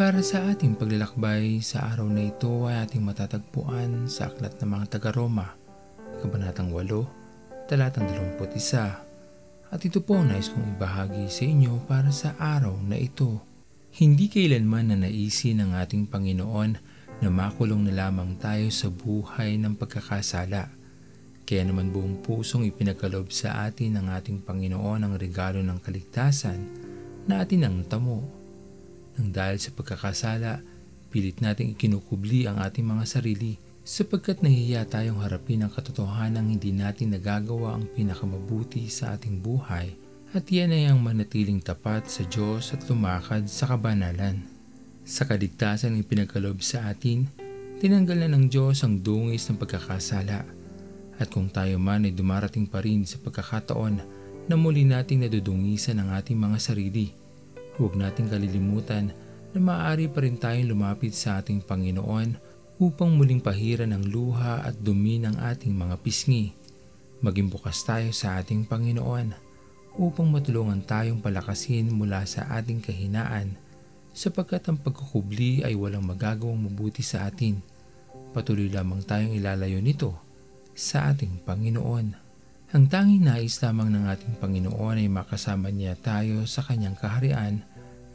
Para sa ating paglalakbay sa araw na ito ay ating matatagpuan sa Aklat ng mga taga-Roma, Kabanatang 8, Talatang 21. At ito po nais kong ibahagi sa inyo para sa araw na ito. Hindi kailanman na naisin ng ating Panginoon na makulong na lamang tayo sa buhay ng pagkakasala. Kaya naman buong pusong ipinagkalob sa atin ng ating Panginoon ang regalo ng kaligtasan na atin ang tamo. Nang dahil sa pagkakasala, pilit nating ikinukubli ang ating mga sarili sapagkat nahihiya tayong harapin ang katotohanan hindi natin nagagawa ang pinakamabuti sa ating buhay at yan ay ang manatiling tapat sa Diyos at lumakad sa kabanalan. Sa kaligtasan ng pinagkalob sa atin, tinanggal na ng Diyos ang dungis ng pagkakasala. At kung tayo man ay dumarating pa rin sa pagkakataon na muli nating nadudungisan ang ating mga sarili, huwag nating kalilimutan na maaari pa rin tayong lumapit sa ating Panginoon upang muling pahiran ng luha at dumi ng ating mga pisngi. Maging bukas tayo sa ating Panginoon upang matulungan tayong palakasin mula sa ating kahinaan sapagkat ang pagkukubli ay walang magagawang mabuti sa atin. Patuloy lamang tayong ilalayo nito sa ating Panginoon. Ang tanging nais lamang ng ating Panginoon ay makasama niya tayo sa kanyang kaharian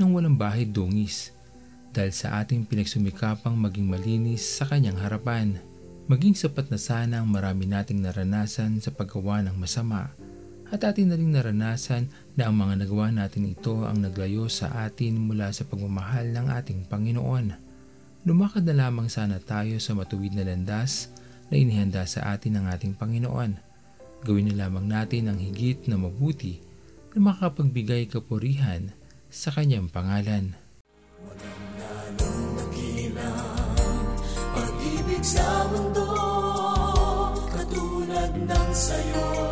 ng walang bahid dungis dahil sa ating pinagsumikapang maging malinis sa kanyang harapan. Maging sapat na sana ang marami nating naranasan sa paggawa ng masama at atin na rin naranasan na ang mga nagawa natin ito ang naglayo sa atin mula sa pagmamahal ng ating Panginoon. Lumakad na lamang sana tayo sa matuwid na landas na inihanda sa atin ng ating Panginoon. Gawin na lamang natin ang higit na mabuti na makapagbigay kapurihan sa kanyang pangalan. Pag-ibig sa mundo katulad ng sayo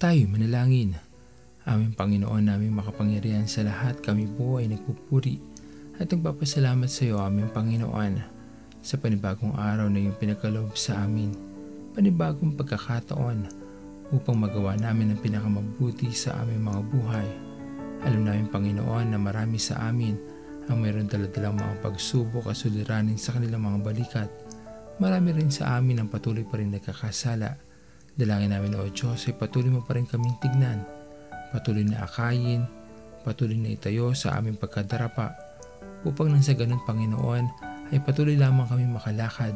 Tayo manalangin. Aming Panginoon naming makapangyarihan sa lahat, kami po ay nagpupuri at nagpapasalamat sa iyo aming Panginoon sa panibagong araw na iyong pinagkaloob sa amin, panibagong pagkakataon upang magawa namin ang pinakamabuti sa aming mga buhay. Alam namin Panginoon na marami sa amin ang mayroon daladalang mga pagsubok at suliranin sa kanilang mga balikat. Marami rin sa amin ang patuloy pa rin nagkakasala Dalangin namin o Diyos ay patuloy mo pa rin kaming tignan, patuloy na akayin, patuloy na itayo sa aming pagkadarapa, upang nang sa ganun Panginoon ay patuloy lamang kami makalakad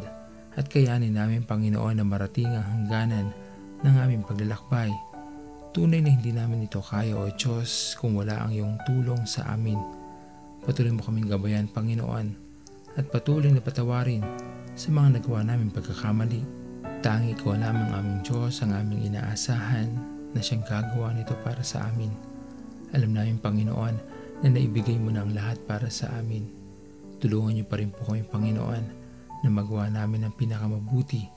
at kayanin namin Panginoon na marating ang hangganan ng aming paglalakbay. Tunay na hindi namin ito kaya o Diyos kung wala ang iyong tulong sa amin. Patuloy mo kaming gabayan Panginoon at patuloy na patawarin sa mga nagawa namin pagkakamali Tangi ko lamang aming Diyos ang aming inaasahan na siyang gagawa nito para sa amin. Alam namin Panginoon na naibigay mo na ang lahat para sa amin. Tulungan niyo pa rin po kami Panginoon na magawa namin ang pinakamabuti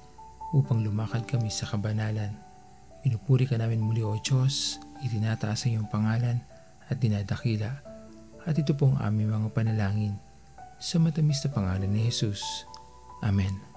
upang lumakad kami sa kabanalan. Pinupuri ka namin muli o Diyos, itinataas ang iyong pangalan at dinadakila. At ito po ang aming mga panalangin sa matamis na pangalan ni Jesus. Amen.